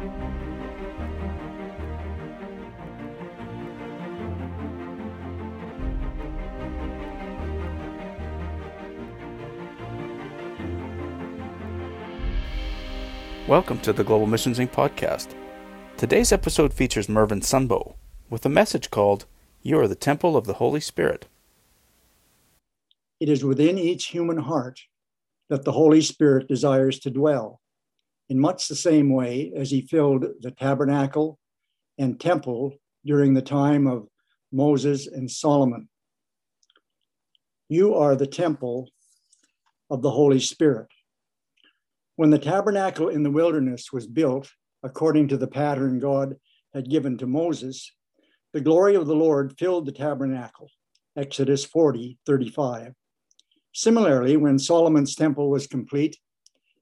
Welcome to the Global Missions Inc. podcast. Today's episode features Mervyn Sunbow with a message called You Are the Temple of the Holy Spirit. It is within each human heart that the Holy Spirit desires to dwell, in much the same way as he filled the tabernacle and temple during the time of Moses and Solomon. You are the temple of the Holy Spirit. When the tabernacle in the wilderness was built according to the pattern God had given to Moses, the glory of the Lord filled the tabernacle. Exodus 40, 35. Similarly, when Solomon's temple was complete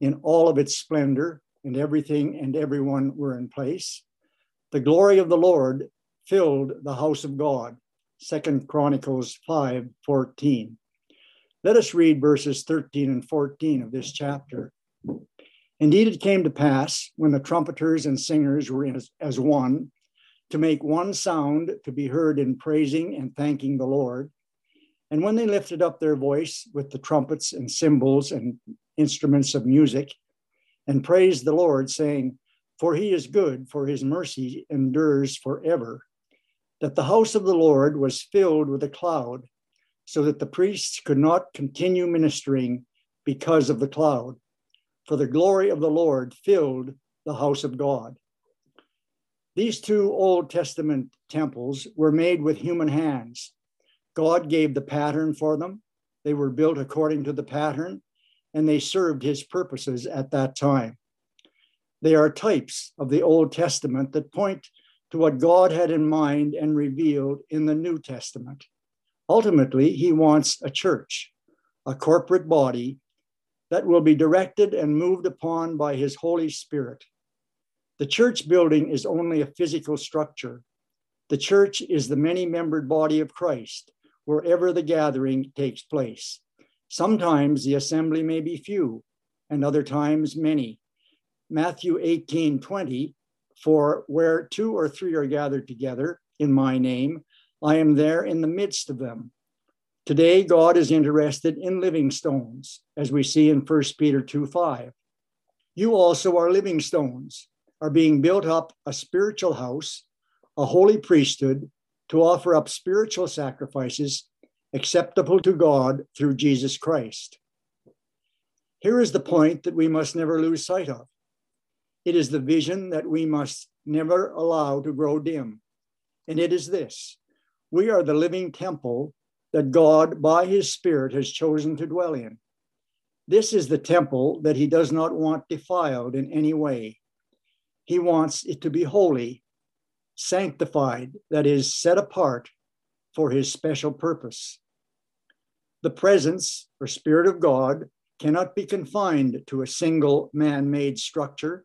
in all of its splendor and everything and everyone were in place, the glory of the Lord filled the house of God. Second Chronicles 5, 14. Let us read verses 13 and 14 of this chapter. Indeed, it came to pass when the trumpeters and singers were as, as one to make one sound to be heard in praising and thanking the Lord. And when they lifted up their voice with the trumpets and cymbals and instruments of music and praised the Lord, saying, For he is good, for his mercy endures forever, that the house of the Lord was filled with a cloud, so that the priests could not continue ministering because of the cloud for the glory of the Lord filled the house of God. These two Old Testament temples were made with human hands. God gave the pattern for them. They were built according to the pattern, and they served his purposes at that time. They are types of the Old Testament that point to what God had in mind and revealed in the New Testament. Ultimately, he wants a church, a corporate body that will be directed and moved upon by his Holy Spirit. The church building is only a physical structure. The church is the many membered body of Christ, wherever the gathering takes place. Sometimes the assembly may be few, and other times many. Matthew 18 20, for where two or three are gathered together in my name, I am there in the midst of them. Today, God is interested in living stones, as we see in 1 Peter 2 5. You also are living stones, are being built up a spiritual house, a holy priesthood, to offer up spiritual sacrifices acceptable to God through Jesus Christ. Here is the point that we must never lose sight of. It is the vision that we must never allow to grow dim. And it is this we are the living temple that God, by his Spirit, has chosen to dwell in. This is the temple that he does not want defiled in any way. He wants it to be holy, sanctified, that is, set apart for his special purpose. The presence or Spirit of God cannot be confined to a single man made structure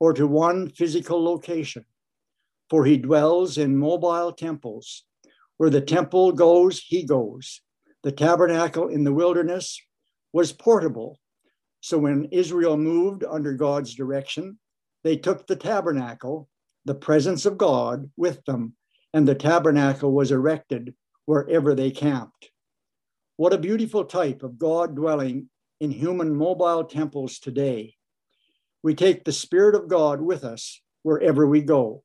or to one physical location, for he dwells in mobile temples where the temple goes, he goes. The tabernacle in the wilderness was portable. So when Israel moved under God's direction, they took the tabernacle, the presence of God, with them, and the tabernacle was erected wherever they camped. What a beautiful type of God dwelling in human mobile temples today. We take the Spirit of God with us wherever we go.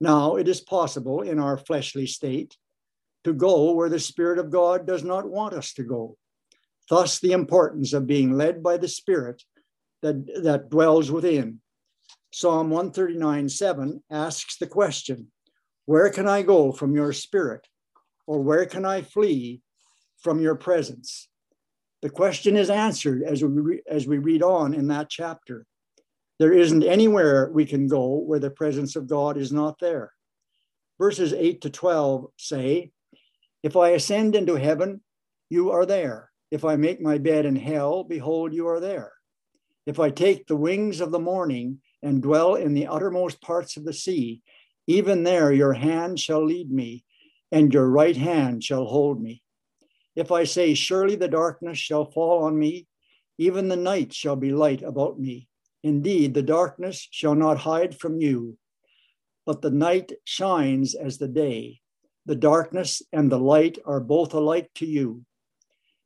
Now, it is possible in our fleshly state to go where the Spirit of God does not want us to go. Thus, the importance of being led by the Spirit that, that dwells within. Psalm 139 7 asks the question Where can I go from your Spirit? Or where can I flee from your presence? The question is answered as we, re- as we read on in that chapter. There isn't anywhere we can go where the presence of God is not there. Verses 8 to 12 say, if I ascend into heaven, you are there. If I make my bed in hell, behold, you are there. If I take the wings of the morning and dwell in the uttermost parts of the sea, even there your hand shall lead me, and your right hand shall hold me. If I say, Surely the darkness shall fall on me, even the night shall be light about me. Indeed, the darkness shall not hide from you, but the night shines as the day. The darkness and the light are both alike to you.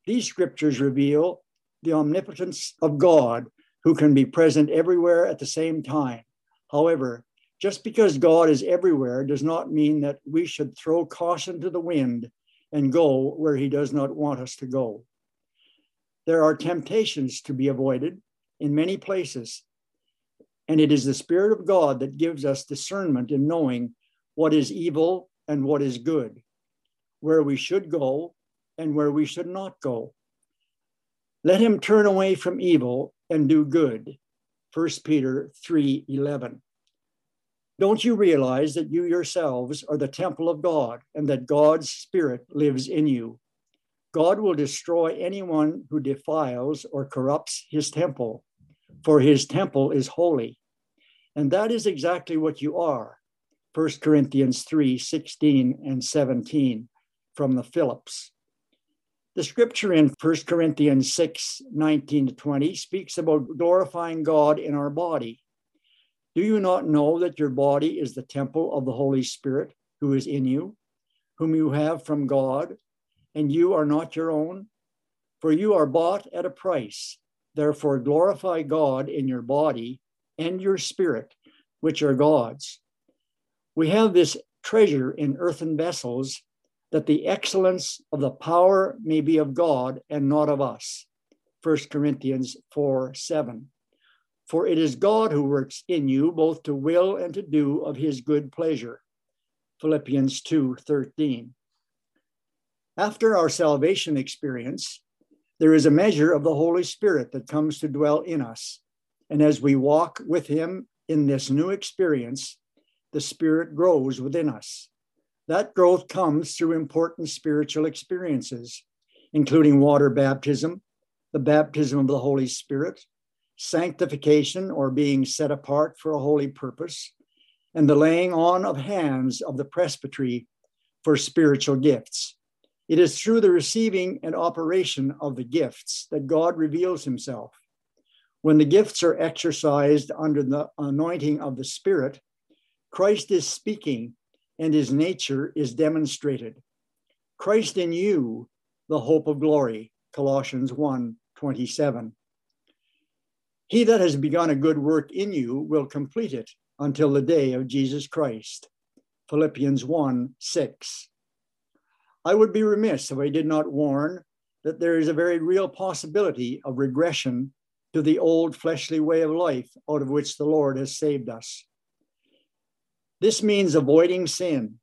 These scriptures reveal the omnipotence of God, who can be present everywhere at the same time. However, just because God is everywhere does not mean that we should throw caution to the wind and go where he does not want us to go. There are temptations to be avoided in many places, and it is the Spirit of God that gives us discernment in knowing what is evil and what is good, where we should go and where we should not go. Let him turn away from evil and do good. 1 Peter 3:11. Don't you realize that you yourselves are the temple of God and that God's Spirit lives in you? God will destroy anyone who defiles or corrupts his temple, for his temple is holy. And that is exactly what you are. 1 Corinthians 3 16 and 17 from the Phillips. The scripture in 1 Corinthians 6 19 to 20 speaks about glorifying God in our body. Do you not know that your body is the temple of the Holy Spirit who is in you, whom you have from God, and you are not your own? For you are bought at a price. Therefore, glorify God in your body and your spirit, which are God's. We have this treasure in earthen vessels, that the excellence of the power may be of God and not of us. 1 Corinthians 4 7. For it is God who works in you both to will and to do of his good pleasure. Philippians 2:13. After our salvation experience, there is a measure of the Holy Spirit that comes to dwell in us. And as we walk with him in this new experience, the Spirit grows within us. That growth comes through important spiritual experiences, including water baptism, the baptism of the Holy Spirit, sanctification or being set apart for a holy purpose, and the laying on of hands of the presbytery for spiritual gifts. It is through the receiving and operation of the gifts that God reveals himself. When the gifts are exercised under the anointing of the Spirit, Christ is speaking and his nature is demonstrated. Christ in you, the hope of glory, Colossians 1 27. He that has begun a good work in you will complete it until the day of Jesus Christ. Philippians 1 6. I would be remiss if I did not warn that there is a very real possibility of regression to the old fleshly way of life out of which the Lord has saved us. This means avoiding sin.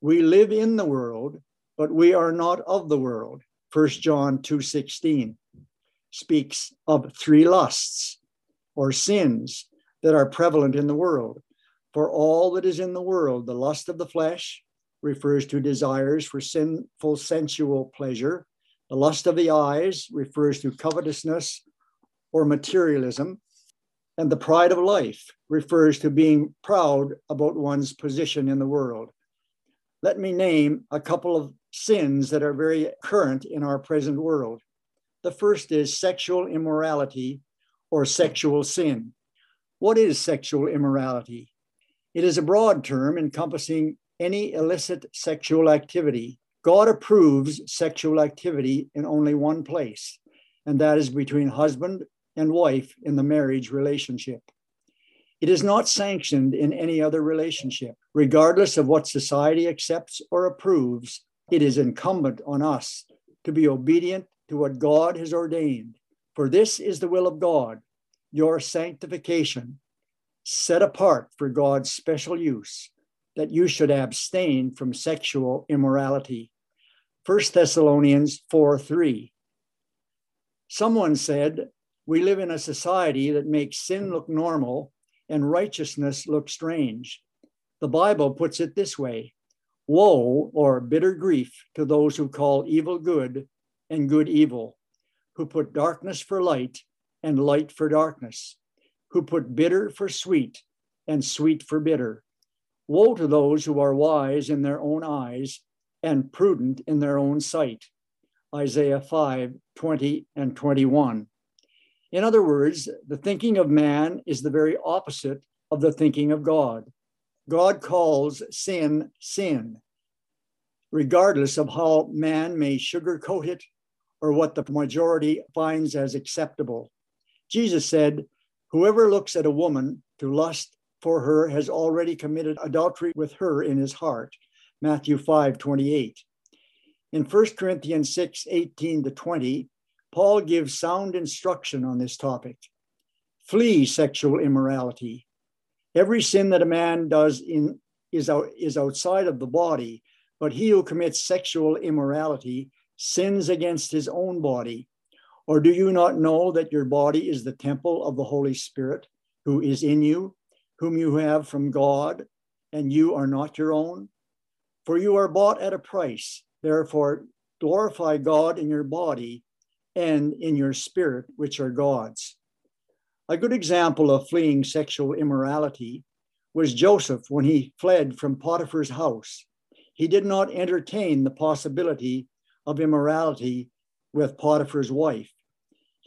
We live in the world, but we are not of the world. 1 John 2:16 speaks of three lusts or sins that are prevalent in the world. For all that is in the world, the lust of the flesh refers to desires for sinful sensual pleasure. The lust of the eyes refers to covetousness or materialism. And the pride of life refers to being proud about one's position in the world. Let me name a couple of sins that are very current in our present world. The first is sexual immorality or sexual sin. What is sexual immorality? It is a broad term encompassing any illicit sexual activity. God approves sexual activity in only one place, and that is between husband and wife in the marriage relationship. It is not sanctioned in any other relationship. Regardless of what society accepts or approves, it is incumbent on us to be obedient to what God has ordained. For this is the will of God, your sanctification, set apart for God's special use, that you should abstain from sexual immorality. 1 Thessalonians 4 3. Someone said, We live in a society that makes sin look normal and righteousness look strange. The Bible puts it this way Woe or bitter grief to those who call evil good and good evil, who put darkness for light and light for darkness, who put bitter for sweet and sweet for bitter. Woe to those who are wise in their own eyes and prudent in their own sight. Isaiah 5 20 and 21. In other words, the thinking of man is the very opposite of the thinking of God. God calls sin sin, regardless of how man may sugarcoat it or what the majority finds as acceptable. Jesus said, Whoever looks at a woman to lust for her has already committed adultery with her in his heart. Matthew 5 28. In 1 Corinthians 6 18 to 20, Paul gives sound instruction on this topic. Flee sexual immorality. Every sin that a man does in, is, out, is outside of the body, but he who commits sexual immorality sins against his own body. Or do you not know that your body is the temple of the Holy Spirit who is in you, whom you have from God, and you are not your own? For you are bought at a price. Therefore, glorify God in your body and in your spirit, which are God's. A good example of fleeing sexual immorality was Joseph when he fled from Potiphar's house. He did not entertain the possibility of immorality with Potiphar's wife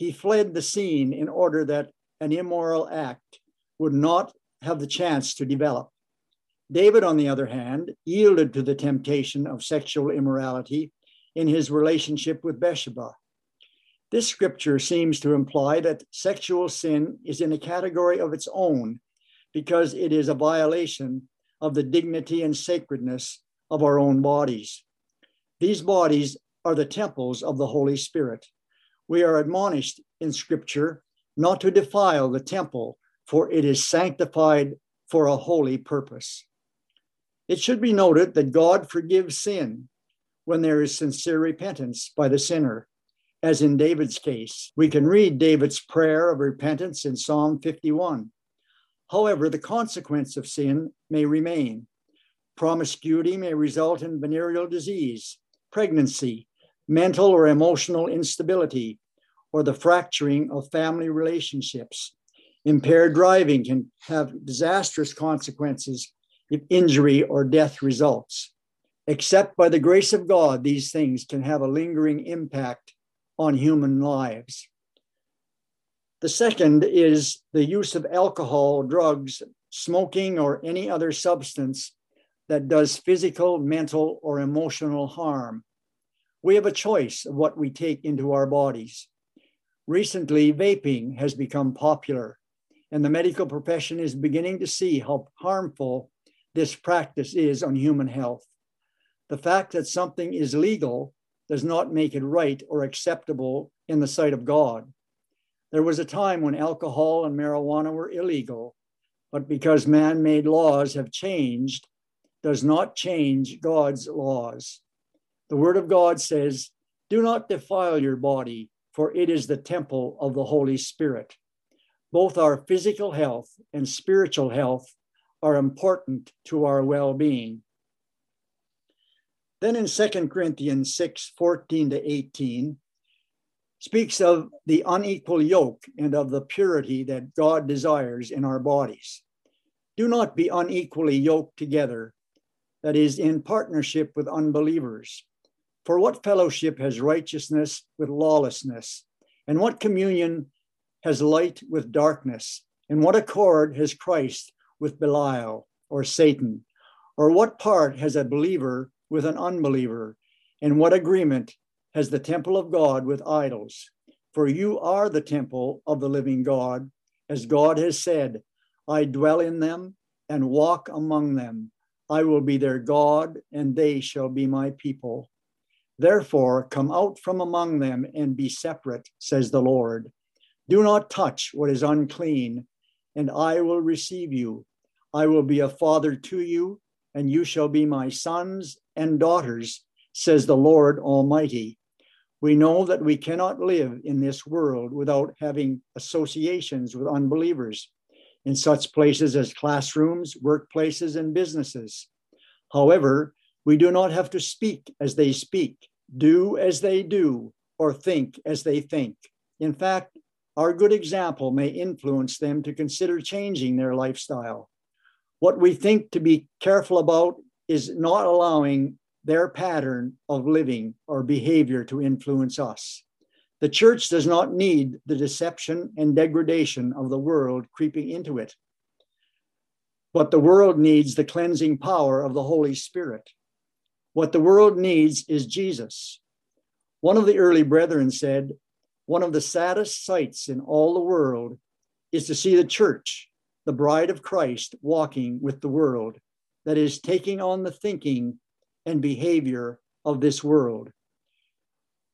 he fled the scene in order that an immoral act would not have the chance to develop. David, on the other hand, yielded to the temptation of sexual immorality in his relationship with Bathsheba. This scripture seems to imply that sexual sin is in a category of its own because it is a violation of the dignity and sacredness of our own bodies. These bodies are the temples of the Holy Spirit we are admonished in Scripture not to defile the temple, for it is sanctified for a holy purpose. It should be noted that God forgives sin when there is sincere repentance by the sinner. As in David's case, we can read David's prayer of repentance in Psalm 51. However, the consequence of sin may remain. Promiscuity may result in venereal disease, pregnancy, mental or emotional instability, or the fracturing of family relationships. Impaired driving can have disastrous consequences if injury or death results. Except by the grace of God, these things can have a lingering impact on human lives. The second is the use of alcohol, drugs, smoking, or any other substance that does physical, mental, or emotional harm. We have a choice of what we take into our bodies. Recently, vaping has become popular, and the medical profession is beginning to see how harmful this practice is on human health. The fact that something is legal does not make it right or acceptable in the sight of God. There was a time when alcohol and marijuana were illegal, but because man made laws have changed, does not change God's laws. The Word of God says, Do not defile your body for it is the temple of the Holy Spirit. Both our physical health and spiritual health are important to our well being. Then in 2 Corinthians 6 14 to 18, speaks of the unequal yoke and of the purity that God desires in our bodies. Do not be unequally yoked together, that is, in partnership with unbelievers. For what fellowship has righteousness with lawlessness? And what communion has light with darkness? And what accord has Christ with Belial or Satan? Or what part has a believer with an unbeliever? And what agreement has the temple of God with idols? For you are the temple of the living God, as God has said, I dwell in them and walk among them. I will be their God, and they shall be my people. Therefore, come out from among them and be separate, says the Lord. Do not touch what is unclean, and I will receive you. I will be a father to you, and you shall be my sons and daughters, says the Lord Almighty. We know that we cannot live in this world without having associations with unbelievers in such places as classrooms, workplaces, and businesses. However, we do not have to speak as they speak do as they do, or think as they think. In fact, our good example may influence them to consider changing their lifestyle. What we think to be careful about is not allowing their pattern of living or behavior to influence us. The church does not need the deception and degradation of the world creeping into it. But the world needs the cleansing power of the Holy Spirit. What the world needs is Jesus. One of the early brethren said, One of the saddest sights in all the world is to see the church, the bride of Christ, walking with the world, that is, taking on the thinking and behavior of this world.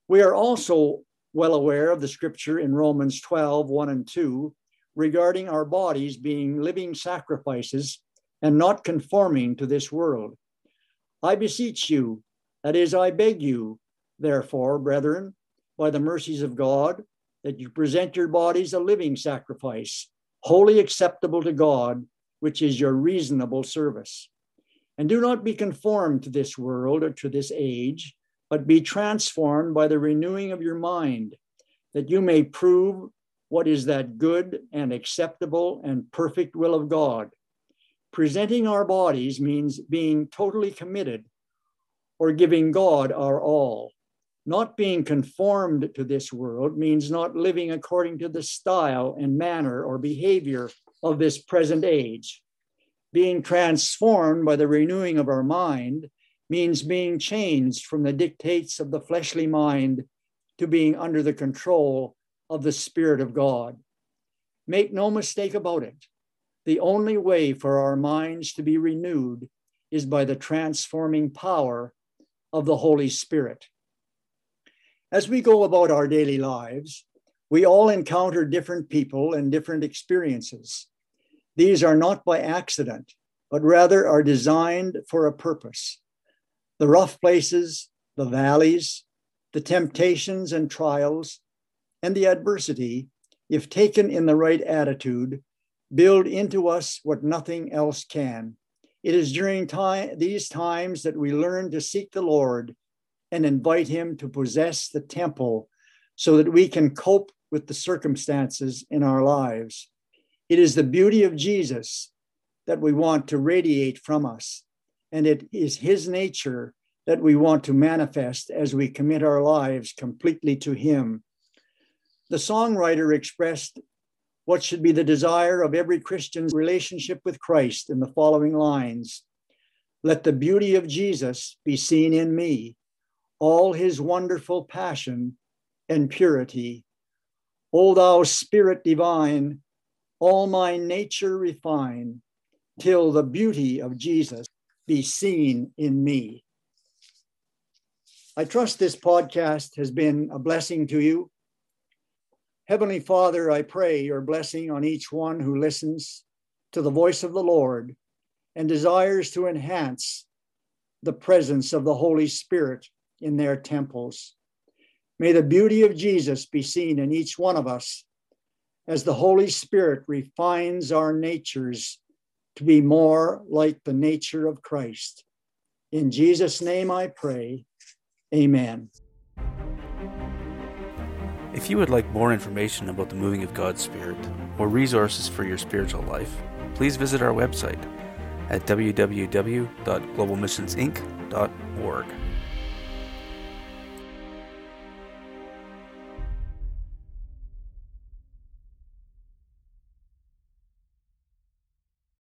We are also well aware of the scripture in Romans 12, 1 and 2, regarding our bodies being living sacrifices and not conforming to this world. I beseech you, that is, I beg you, therefore, brethren, by the mercies of God, that you present your bodies a living sacrifice, wholly acceptable to God, which is your reasonable service. And do not be conformed to this world or to this age but be transformed by the renewing of your mind, that you may prove what is that good and acceptable and perfect will of God. Presenting our bodies means being totally committed or giving God our all. Not being conformed to this world means not living according to the style and manner or behavior of this present age. Being transformed by the renewing of our mind means being changed from the dictates of the fleshly mind to being under the control of the Spirit of God. Make no mistake about it. The only way for our minds to be renewed is by the transforming power of the Holy Spirit. As we go about our daily lives, we all encounter different people and different experiences. These are not by accident, but rather are designed for a purpose the rough places, the valleys, the temptations and trials, and the adversity, if taken in the right attitude, build into us what nothing else can. It is during time, these times that we learn to seek the Lord and invite Him to possess the temple so that we can cope with the circumstances in our lives. It is the beauty of Jesus that we want to radiate from us and it is His nature that we want to manifest as we commit our lives completely to Him. The songwriter expressed what should be the desire of every Christian's relationship with Christ in the following lines Let the beauty of Jesus be seen in me, all his wonderful passion and purity. O thou Spirit divine, all my nature refine, till the beauty of Jesus be seen in me. I trust this podcast has been a blessing to you. Heavenly Father, I pray your blessing on each one who listens to the voice of the Lord and desires to enhance the presence of the Holy Spirit in their temples. May the beauty of Jesus be seen in each one of us as the Holy Spirit refines our natures to be more like the nature of Christ. In Jesus' name I pray. Amen. If you would like more information about the moving of God's Spirit or resources for your spiritual life, please visit our website at www.globalmissionsinc.org.